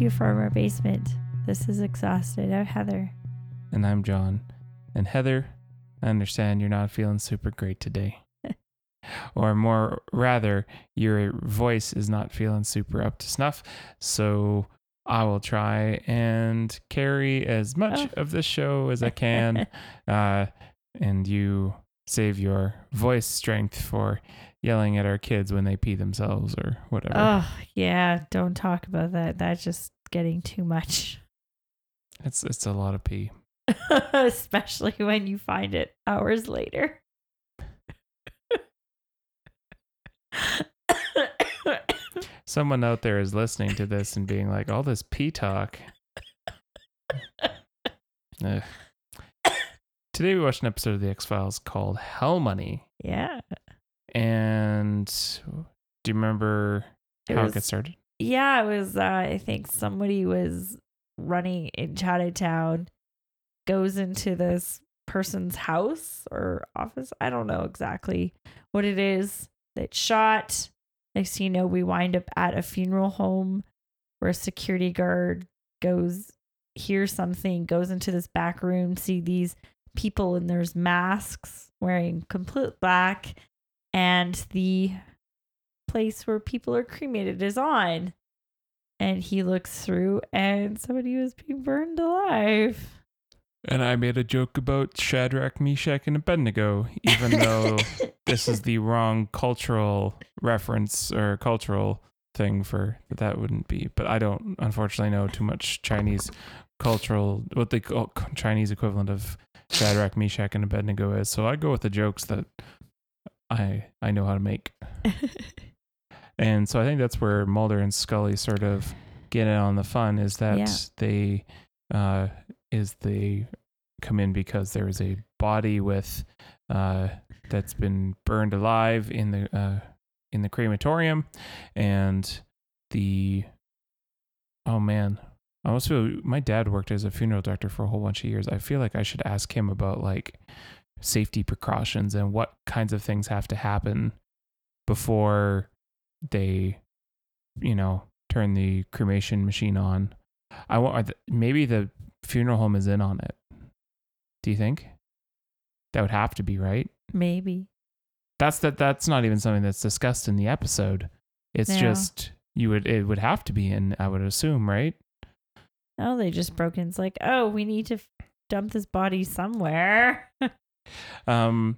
to you from our basement. This is Exhausted. I'm Heather. And I'm John. And Heather, I understand you're not feeling super great today. or more rather, your voice is not feeling super up to snuff. So I will try and carry as much Oh. of the show as I can. uh, and you save your voice strength for yelling at our kids when they pee themselves or whatever. Oh, yeah. Don't talk about that. That's just getting too much. It's it's a lot of pee. Especially when you find it hours later. Someone out there is listening to this and being like, all this pee talk. Ugh. Today we watched an episode of the X Files called Hell Money. yeah. And do you remember It how was- it got started? Yeah, it was. Uh, I think somebody was running in Chinatown, goes into this person's house or office. I don't know exactly what it is. That shot. Next thing you know, we wind up at a funeral home where a security guard goes, hears something, goes into this back room, see these people, and there's masks wearing complete black, and the place where people are cremated is on. And he looks through and somebody was being burned alive. And I made a joke about Shadrach, Meshach, and Abednego, even though this is the wrong cultural reference or cultural thing for that wouldn't be. But I don't unfortunately know too much Chinese cultural what the Chinese equivalent of Shadrach, Meshach, and Abednego is. So I go with the jokes that I I know how to make. And so I think that's where Mulder and Scully sort of get in on the fun is that Yeah. they uh is they come in because there is a body with uh that's been burned alive in the uh in the crematorium and the oh man I feel my dad worked as a funeral director for a whole bunch of years. I feel like I should ask him about like safety precautions and what kinds of things have to happen before they you know turn the cremation machine on i want maybe the funeral home is in on it do you think that would have to be right Maybe. that's that that's not even something that's discussed in the episode it's No. just you would it would have to be in i would assume right Oh, they just broke in. It's like, oh, we need to f- dump this body somewhere. um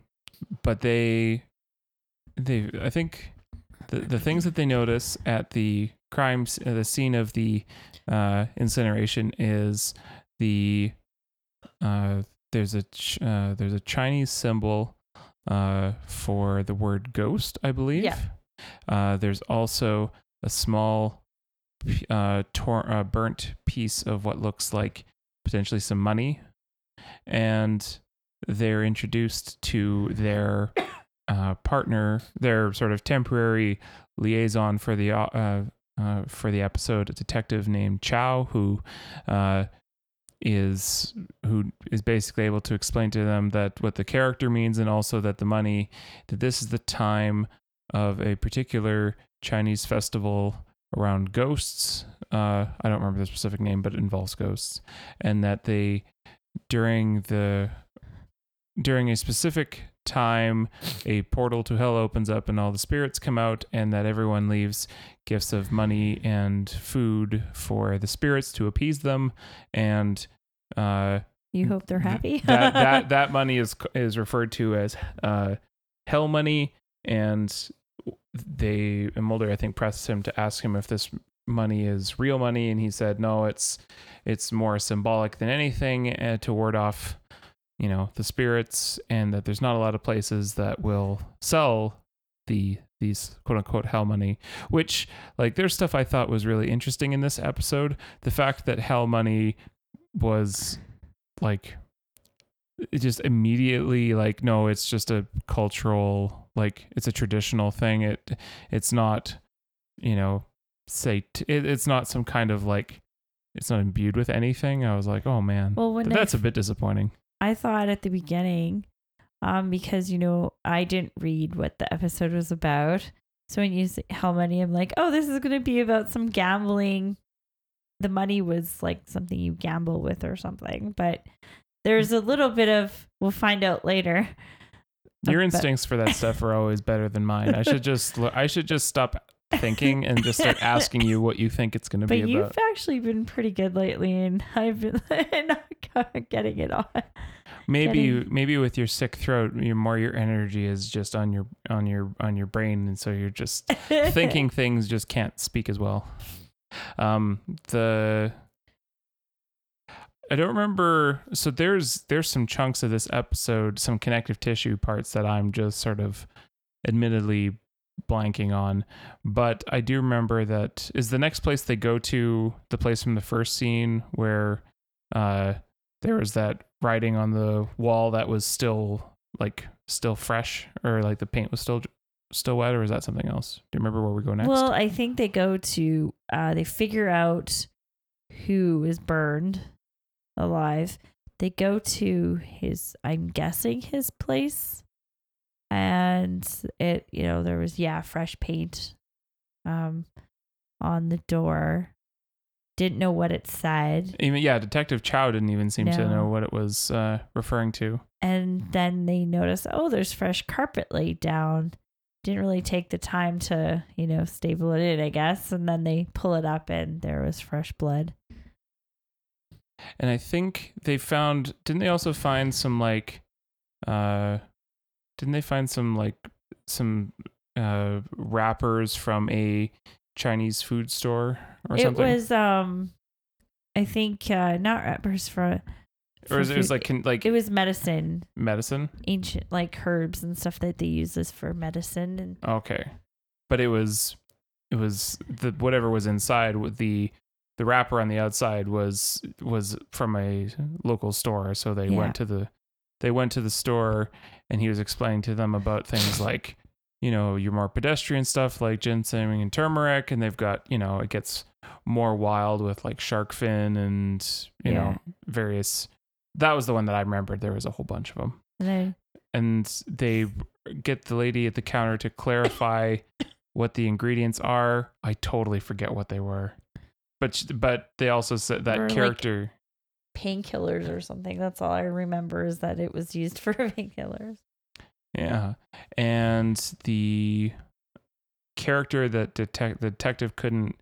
but they they i think the the things that they notice at the crimes uh, the scene of the uh incineration is the uh there's a ch- uh there's a chinese symbol uh for the word ghost i believe Yeah. uh there's also a small uh, tor- uh burnt piece of what looks like potentially some money and they're introduced to their uh, partner, their sort of temporary liaison for the uh, uh, for the episode, a detective named Chow, who uh, is who is basically able to explain to them that what the character means, and also that the money that this is the time of a particular Chinese festival around ghosts. Uh, I don't remember the specific name, but it involves ghosts, and that they during the during a specific time a portal to hell opens up and all the spirits come out and that everyone leaves gifts of money and food for the spirits to appease them and uh you hope they're happy. that that that money is is referred to as uh hell money and they and Mulder I think pressed him to ask him if this money is real money and he said no it's it's more symbolic than anything uh, to ward off you know the spirits and that there's not a lot of places that will sell the these quote unquote hell money which like there's stuff I thought was really interesting in this episode. The fact that hell money was like it just immediately like no it's just a cultural like it's a traditional thing. It it's not you know say t- it, it's not some kind of like it's not imbued with anything. I was like oh man well, Th- that's a bit disappointing I thought at the beginning, um, because you know I didn't read what the episode was about. So when you say how many, I'm like, oh, this is gonna be about some gambling the money was like something you gamble with or something. But there's a little bit of we'll find out later. Your instincts for that stuff are always better than mine. I should just I should just stop thinking and just start asking you what you think it's going to But be you've actually been pretty good lately, and I've been not getting it on. Maybe getting- maybe with your sick throat, your more your energy is just on your on your on your brain, and so you're just thinking things just can't speak as well. Um, the I don't remember. So there's there's some chunks of this episode, some connective tissue parts that I'm just sort of, admittedly, blanking on. But I do remember that is the next place they go to the place from the first scene where, uh, there was that writing on the wall that was still like still fresh, or like the paint was still still wet, or is that something else? Do you remember where we go next? Well, I think they go to uh they figure out who is burned alive. They go to his I'm guessing his place. And it you know, there was yeah, fresh paint um on the door. Didn't know what it said. Even yeah, Detective Chow didn't even seem to know what it was uh, referring to. And then they notice, oh, there's fresh carpet laid down. Didn't really take the time to, you know, staple it in, I guess. And then they pull it up and there was fresh blood. And I think they found didn't they also find some like uh didn't they find some like some uh wrappers from a Chinese food store or it something? It was um I think uh not wrappers for, or is it, it was like con- like it was medicine, medicine? ancient like herbs and stuff that they use this for medicine and Okay. But it was it was the whatever was inside with the the wrapper on the outside was was from a local store so they Yeah. went to the they went to the store and he was explaining to them about things like you know your more pedestrian stuff like ginseng and turmeric and they've got you know it gets more wild with like shark fin and you know various that was the one that I remembered there was a whole bunch of them and and they get the lady at the counter to clarify what the ingredients are. I totally forget what they were, but but they also said that Or, character. Painkillers or something. That's all I remember is that it was used for painkillers. yeah, and the character that detect the detective couldn't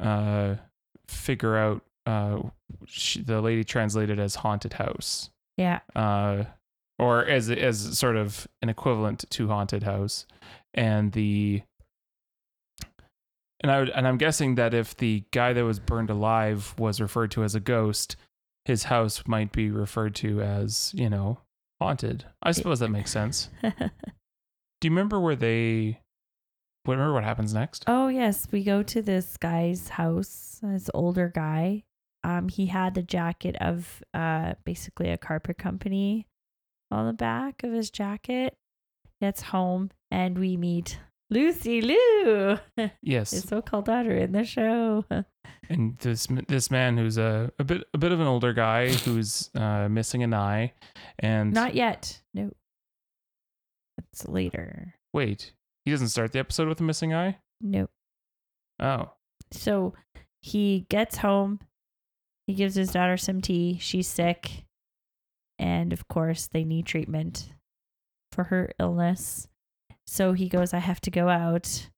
uh figure out. Uh, she, the lady translated as haunted house. Yeah. uh, or as as sort of an equivalent to haunted house, and the and I would, and I'm guessing that if the guy that was burned alive was referred to as a ghost, his house might be referred to as you know haunted. I suppose that makes sense. Do you remember where they? Remember what happens next? Oh yes, we go to this guy's house. This older guy. Um, he had the jacket of uh basically a carpet company on the back of his jacket. Gets home and we meet Lucy Liu, his Yes, so-called daughter in the show. and this this man who's a a bit a bit of an older guy who's uh, missing an eye, and Not yet. No. It's later. wait, he doesn't start the episode with a missing eye. Nope. Oh, So he gets home. He gives his daughter some tea. She's sick. And of course, they need treatment for her illness. So he goes, I have to go out.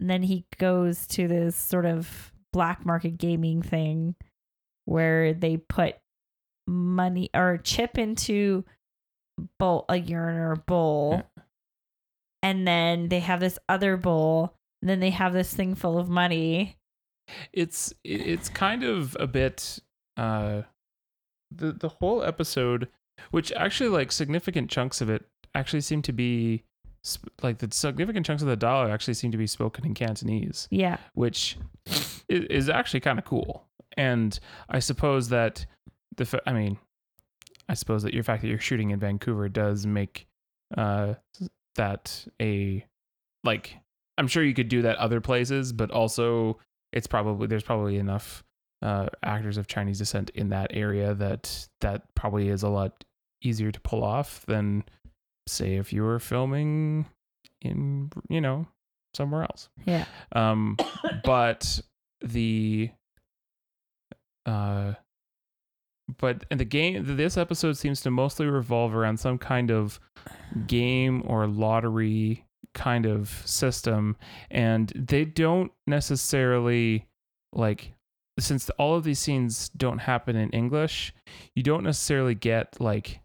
And then he goes to this sort of black market gaming thing where they put money or chip into bowl a urine or a bowl. And then they have this other bowl. And then they have this thing full of money. it's it's kind of a bit uh the the whole episode which actually like significant chunks of it actually seem to be like the significant chunks of the dialogue actually seem to be spoken in Cantonese Yeah. which is actually kind of cool and I suppose that the fa- I mean I suppose that your fact that you're shooting in Vancouver does make uh that a like I'm sure you could do that other places, but also it's probably there's probably enough uh, actors of Chinese descent in that area that that probably is a lot easier to pull off than say if you were filming in you know somewhere else. Yeah. Um, but the uh but in the game this episode seems to mostly revolve around some kind of game or lottery kind of system and they don't necessarily like since all of these scenes don't happen in english you don't necessarily get like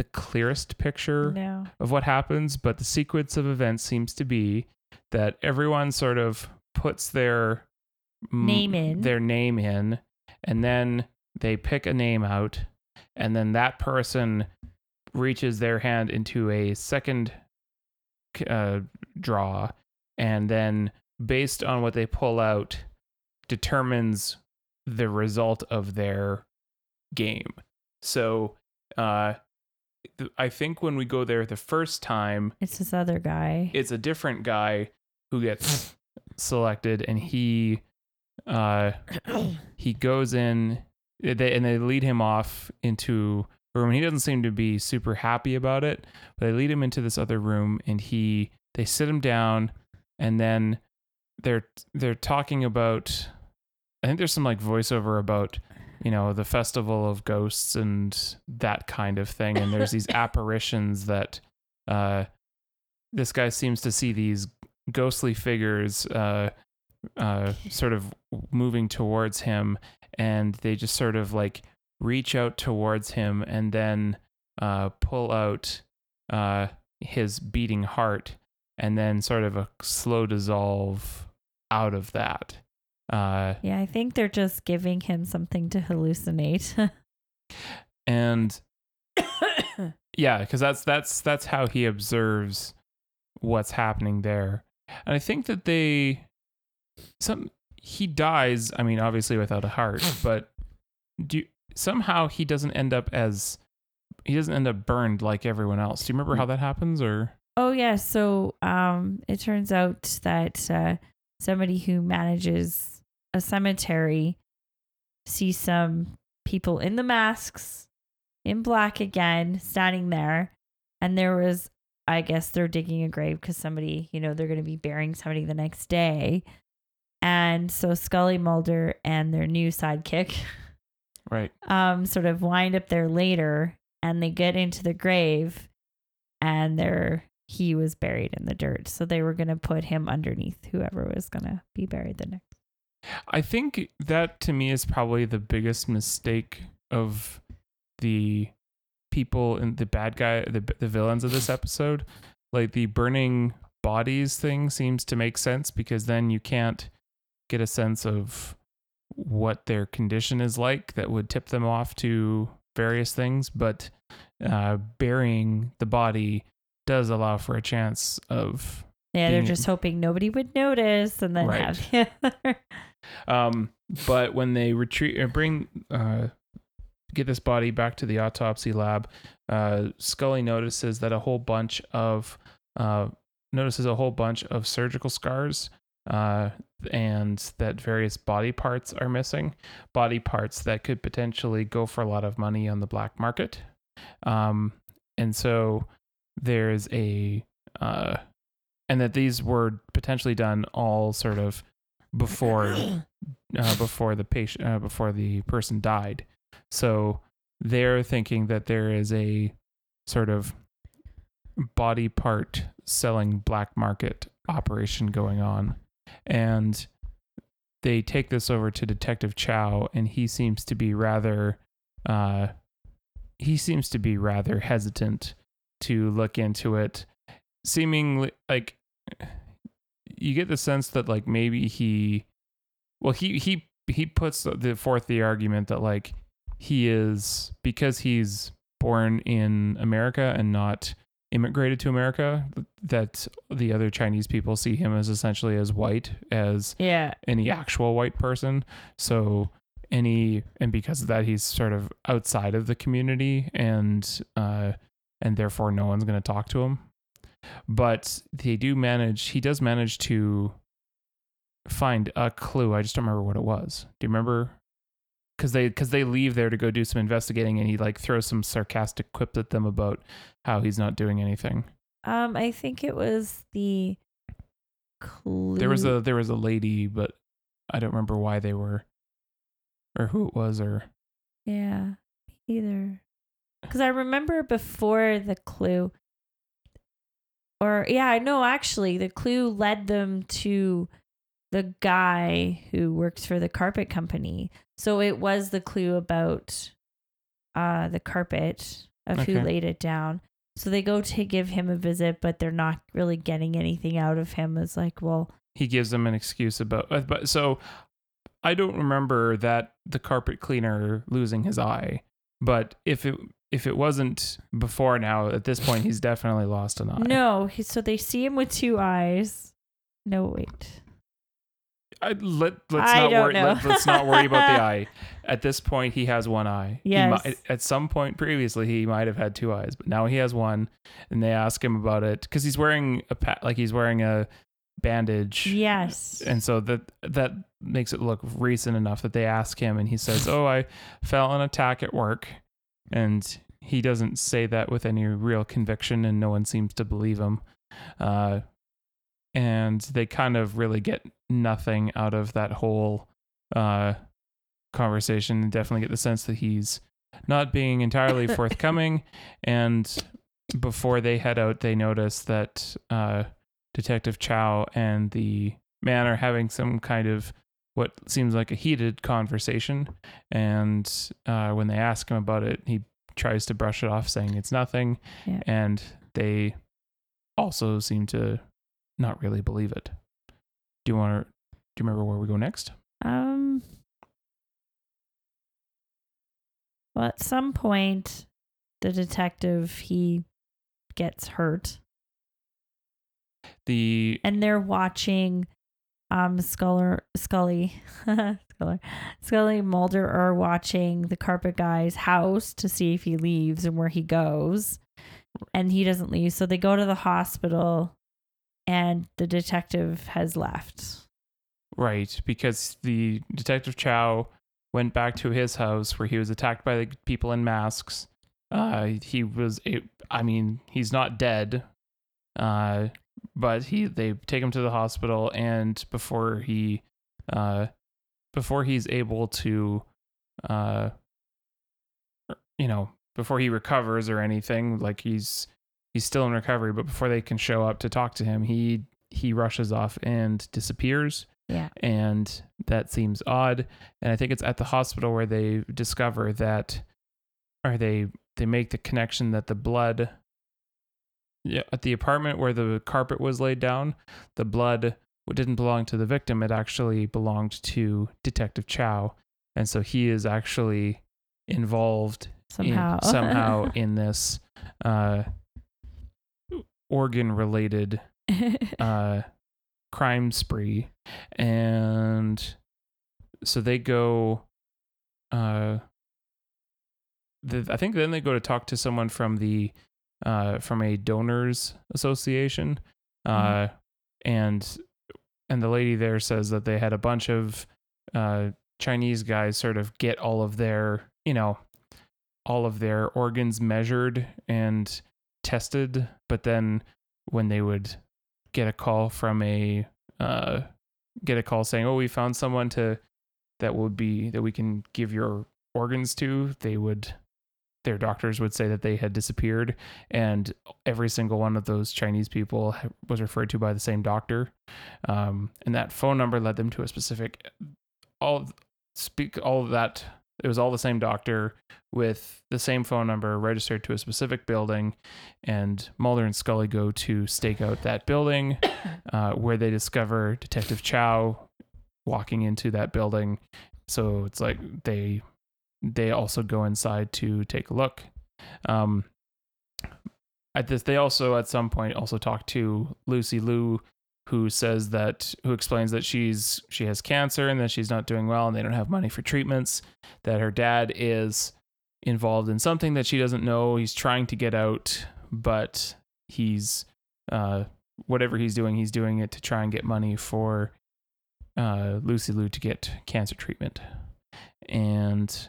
the clearest picture No. of what happens, but the sequence of events seems to be that everyone sort of puts their m- Name in. their name in, and then they pick a name out, and then that person reaches their hand into a second uh, draw, and then based on what they pull out, determines the result of their game. So, uh, I think when we go there the first time, It's this other guy. it's a different guy who gets selected, and he, uh, he goes in, eh, they, and they lead him off into a room. He doesn't seem to be super happy about it, but they lead him into this other room, and he, they sit him down, and then they're they're talking about. I think there's some like voiceover about you know the festival of ghosts and that kind of thing. And there's these apparitions that uh this guy seems to see these ghostly figures uh uh sort of moving towards him. And they just sort of like reach out towards him and then uh pull out uh his beating heart and then sort of a slow dissolve out of that uh yeah, I think they're just giving him something to hallucinate. and yeah because that's that's that's how he observes what's happening there. And i think that they some he dies i mean obviously without a heart but do somehow he doesn't end up as he doesn't end up burned like everyone else. Do you remember how that happens or? Oh yeah, so um it turns out that uh somebody who manages a cemetery see some people in the masks in black again standing there and there was I guess they're digging a grave because somebody, you know, they're going to be burying somebody the next day. And so Scully Mulder and their new sidekick right um, sort of wind up there later and they get into the grave and they're he was buried in the dirt. So they were gonna put him underneath whoever was gonna be buried the next. I think that to me is probably the biggest mistake of the people and the bad guy, the the villains of this episode. Like the burning bodies thing seems to make sense because then you can't get a sense of what their condition is like that would tip them off to various things. But uh, burying the body does allow for a chance of Yeah, they're Being- just hoping nobody would notice and then Right. have Um, but when they retreat or bring uh, get this body back to the autopsy lab, uh, Scully notices that a whole bunch of uh, notices a whole bunch of surgical scars. Uh, and that various body parts are missing, body parts that could potentially go for a lot of money on the black market. Um, and so there's a, uh, and that these were potentially done all sort of before uh, before the patient uh, before the person died. So they're thinking that there is a sort of body part selling black market operation going on, and they take this over to Detective Chow, and he seems to be rather uh, he seems to be rather hesitant to look into it, seemingly like you get the sense that like maybe he well he he he puts the forth the argument that like he is because he's born in America and not immigrated to America that the other Chinese people see him as essentially as white as Yeah. any actual white person so any and because of that he's sort of outside of the community and uh and therefore no one's going to talk to him but they do manage he does manage to find a clue i just don't remember what it was do you remember because they because they leave there to go do some investigating and he like throws some sarcastic quips at them about how he's not doing anything Um, I think it was the clue. there was a there was a lady but i don't remember why they were or who it was or Yeah, either. Because I remember before the clue, or yeah, no, actually, the clue led them to the guy who works for the carpet company. So it was the clue about uh the carpet of who laid it down. So they go to give him a visit, but they're not really getting anything out of him. It's like, well, he gives them an excuse about uh, but so I don't remember that the carpet cleaner losing his eye, but if it if it wasn't before now, at this point he's definitely lost an eye. no. He, so they see him with two eyes. No, wait. I, let let's I not worry. Let, us not worry about the eye. At this point, he has one eye. He Yes. might, at some point previously, he might have had two eyes, but now he has one. And they ask him about it because he's wearing a pa- like he's wearing a bandage. Yes. And so that that makes it look recent enough that they ask him, and he says, "Oh, I fell on an attack at work," and he doesn't say that with any real conviction, and no one seems to believe him. Uh, and they kind of really get nothing out of that whole uh, conversation. And definitely get the sense that he's not being entirely forthcoming. And before they head out, they notice that uh, Detective Chow and the man are having some kind of what seems like a heated conversation. And uh, when they ask him about it, he tries to brush it off, saying it's nothing. Yeah. And they also seem to not really believe it. Do you want to? Do you remember where we go next? Um. Well, at some point, the detective he gets hurt, The and they're watching. Um, Sculler, Scully, Sculler, Scully, Mulder are watching the carpet guy's house to see if he leaves and where he goes, and he doesn't leave. So they go to the hospital, and the detective has left. right because the detective Chow went back to his house where he was attacked by the people in masks. Uh, he was. a- I mean, he's not dead. Uh, but he they take him to the hospital and before he uh before he's able to uh you know before he recovers or anything like he's he's still in recovery but before they can show up to talk to him he he rushes off and disappears Yeah. and that seems odd and i think it's at the hospital where they discover that or they they make the connection that the blood yeah, at the apartment where the carpet was laid down, the blood didn't belong to the victim. It actually belonged to Detective Chow. And so he is actually involved Somehow. in, somehow in this uh, organ related uh, crime spree. And so they go. Uh, the, I think then they go to talk to someone from the uh, from a donors association, uh, and and the lady there says that they had a bunch of uh, Chinese guys sort of get all of their you know all of their organs measured and tested, but then when they would get a call from a uh, get a call saying, "Oh, we found someone to that would be that we can give your organs to," they would their doctors would say that they had disappeared and every single one of those chinese people was referred to by the same doctor. Um, and that phone number led them to a specific all speak all of that it was all the same doctor with the same phone number registered to a specific building and mulder and scully go to stake out that building uh, where they discover detective chow walking into that building. So it's like they they also go inside to take a look. Um, at this, they also at some point also talk to Lucy Liu, who says that who explains that she's she has cancer and that she's not doing well and they don't have money for treatments. That her dad is involved in something that she doesn't know. He's trying to get out, but he's uh, whatever he's doing, he's doing it to try and get money for uh, Lucy Liu to get cancer treatment, and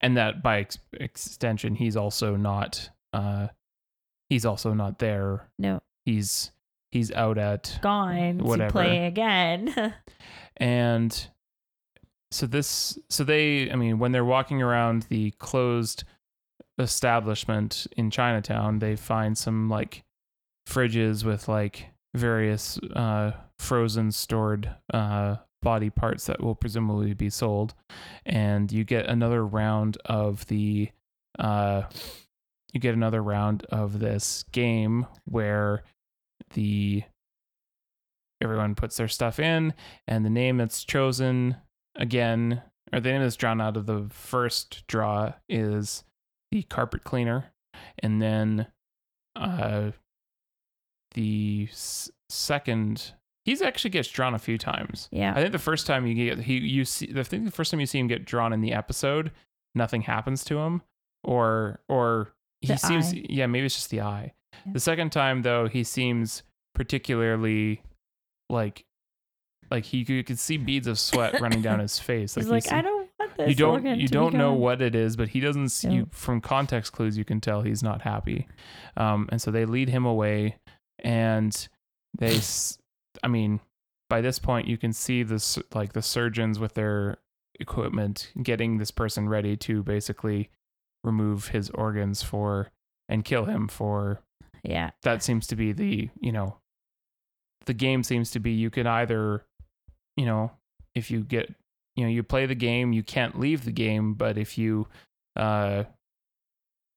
and that by ex- extension he's also not uh he's also not there no, he's he's out at gone Whatever. to play again. and so this so they I mean when they're walking around the closed establishment in Chinatown, they find some like fridges with like various uh frozen stored uh body parts that will presumably be sold. And you get another round of the uh you get another round of this game where the everyone puts their stuff in and the name that's chosen again or the name that's drawn out of the first draw is the carpet cleaner. And then uh the s- second he's actually gets drawn a few times Yeah. I think the first time you get he you see I think the first time you see him get drawn in the episode, nothing happens to him, or or he The seems eye. yeah maybe it's just the eye. Yeah. The second time though he seems particularly like like he you could see beads of sweat running down his face. He's he like, se- I don't want this. you don't you don't know gone." what it is, but he doesn't. See, Yeah. You from context clues you can tell he's not happy, um, and so they lead him away, and they, I mean, by this point you can see this like the surgeons with their equipment getting this person ready to basically remove his organs for and kill him for Yeah. that seems to be the you know the game seems to be you can either you know if you get you know you play the game you can't leave the game but if you uh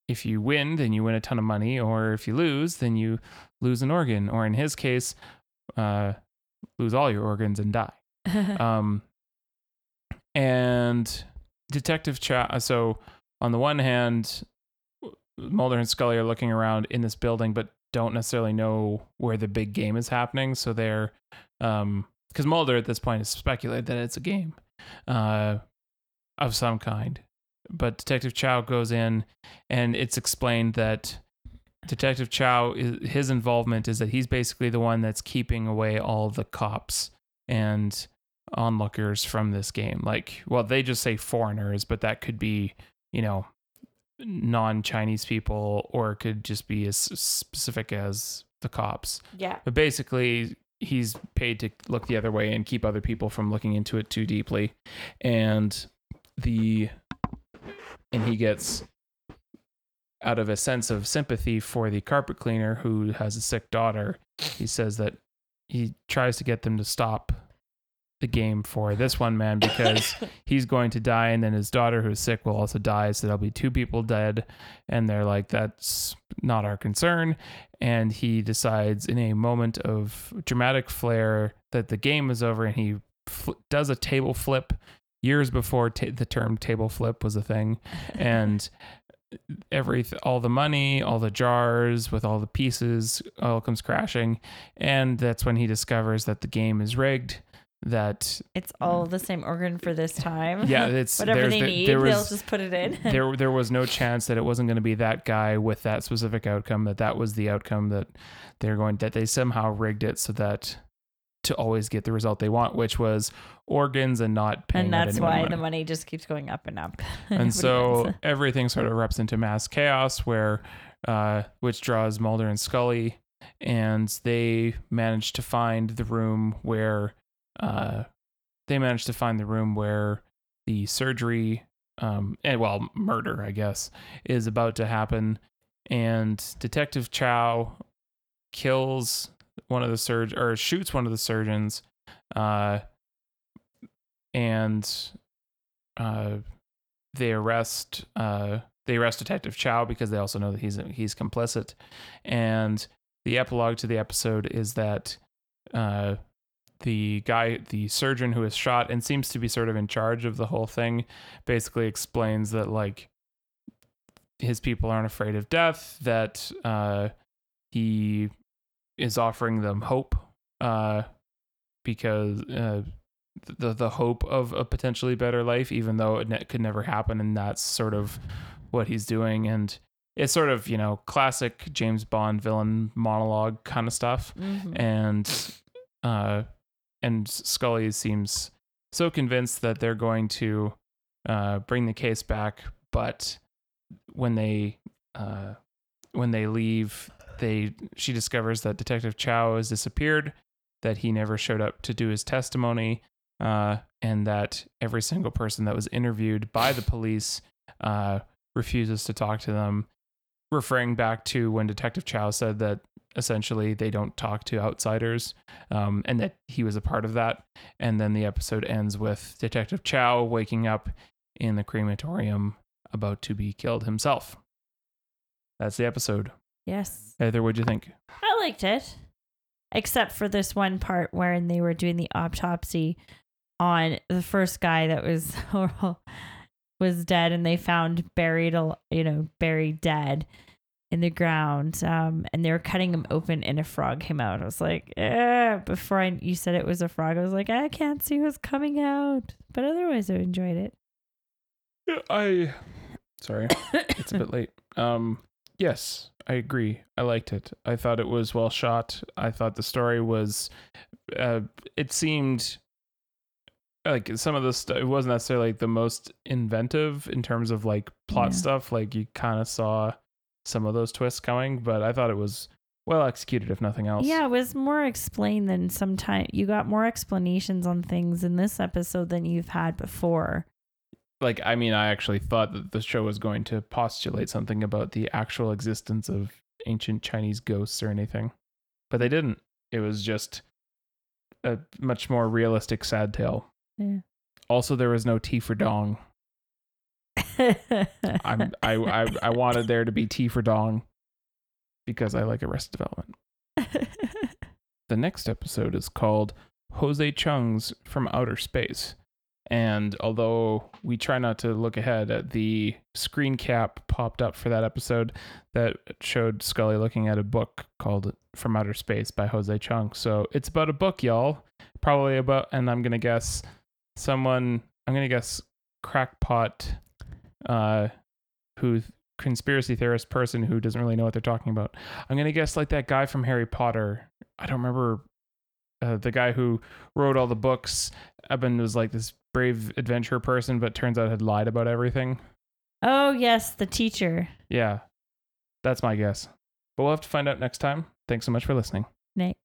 if you win then you win a ton of money or if you lose then you lose an organ or in his case uh lose all your organs and die um, and Detective Chow. So on the one hand, Mulder and Scully are looking around in this building, but don't necessarily know where the big game is happening. So they're, um, because Mulder at this point has speculated that it's a game, uh, of some kind. But Detective Chow goes in, and it's explained that Detective Chow his involvement is that he's basically the one that's keeping away all the cops and onlookers from this game. Like, well, they just say foreigners, but that could be, you know, non-Chinese people, or it could just be as specific as the cops. yeah. But basically, he's paid to look the other way and keep other people from looking into it too deeply. And the and he gets out of a sense of sympathy for the carpet cleaner who has a sick daughter, he says that he tries to get them to stop the game for this one man because he's going to die and then his daughter who's sick will also die so there'll be two people dead and they're like that's not our concern. And he decides in a moment of dramatic flair that the game is over and he fl- does a table flip years before ta- the term table flip was a thing. And every all the money all the jars with all the pieces all comes crashing and that's when he discovers that the game is rigged that it's all the same organ for this time. yeah it's Whatever they the- need, there they'll just put it in. there there was no chance that it wasn't going to be that guy with that specific outcome that that was the outcome that they're going that they somehow rigged it so that to always get the result they want which was organs and not paying and that's why money. the money just keeps going up and up. and so wins. everything sort of erupts into mass chaos where uh which draws Mulder and Scully and they manage to find the room where uh they manage to find the room where the surgery um and well murder I guess is about to happen and detective Chow kills one of the surg or shoots one of the surgeons uh and uh they arrest uh they arrest detective Chow because they also know that he's he's complicit. And the epilogue to the episode is that uh the guy the surgeon who is shot and seems to be sort of in charge of the whole thing basically explains that like his people aren't afraid of death that uh he is offering them hope uh because uh the the hope of a potentially better life even though it ne- could never happen and that's sort of what he's doing and it's sort of you know classic James Bond villain monologue kind of stuff Mhm. and uh and Scully seems so convinced that they're going to uh bring the case back but when they uh when they leave they she discovers that detective Chow has disappeared that he never showed up to do his testimony uh, and that every single person that was interviewed by the police uh, refuses to talk to them, referring back to when Detective Chow said that essentially they don't talk to outsiders um, and that he was a part of that. And then the episode ends with Detective Chow waking up in the crematorium about to be killed himself. That's the episode. Yes. Heather, what'd you think? I liked it. Except for this one part wherein they were doing the autopsy on the first guy that was was dead and they found buried you know, buried dead in the ground. Um and they were cutting him open and a frog came out. I was like, eh. before I you said it was a frog, I was like, I can't see what's coming out. But otherwise I enjoyed it. I sorry, it's a bit late. Um, yes, I agree. I liked it. I thought it was well shot. I thought the story was. Uh, it seemed like some of the stuff. It wasn't necessarily like the most inventive in terms of like plot Yeah. stuff. Like you kind of saw some of those twists coming, but I thought it was well executed, if nothing else. Yeah, it was more explained than sometimes you got more explanations on things in this episode than you've had before. Like I mean, I actually thought that the show was going to postulate something about the actual existence of ancient Chinese ghosts or anything, but they didn't. It was just a much more realistic sad tale. Yeah. Also, there was no T for dong. I'm I, I I wanted there to be T for dong because I like Arrested Development. The next episode is called Jose Chung's From Outer Space. And although we try not to look ahead at the screen cap popped up for that episode that showed Scully looking at a book called From Outer Space by Jose Chung. So it's about a book, y'all. Probably about, and I'm going to guess someone, I'm going to guess crackpot, uh, who conspiracy theorist person who doesn't really know what they're talking about. I'm going to guess like that guy from Harry Potter. I don't remember uh, the guy who wrote all the books. Eben was like this brave adventure person, but turns out had lied about everything. oh yes, the teacher. Yeah, that's my guess. But we'll have to find out next time. Thanks so much for listening. Nick.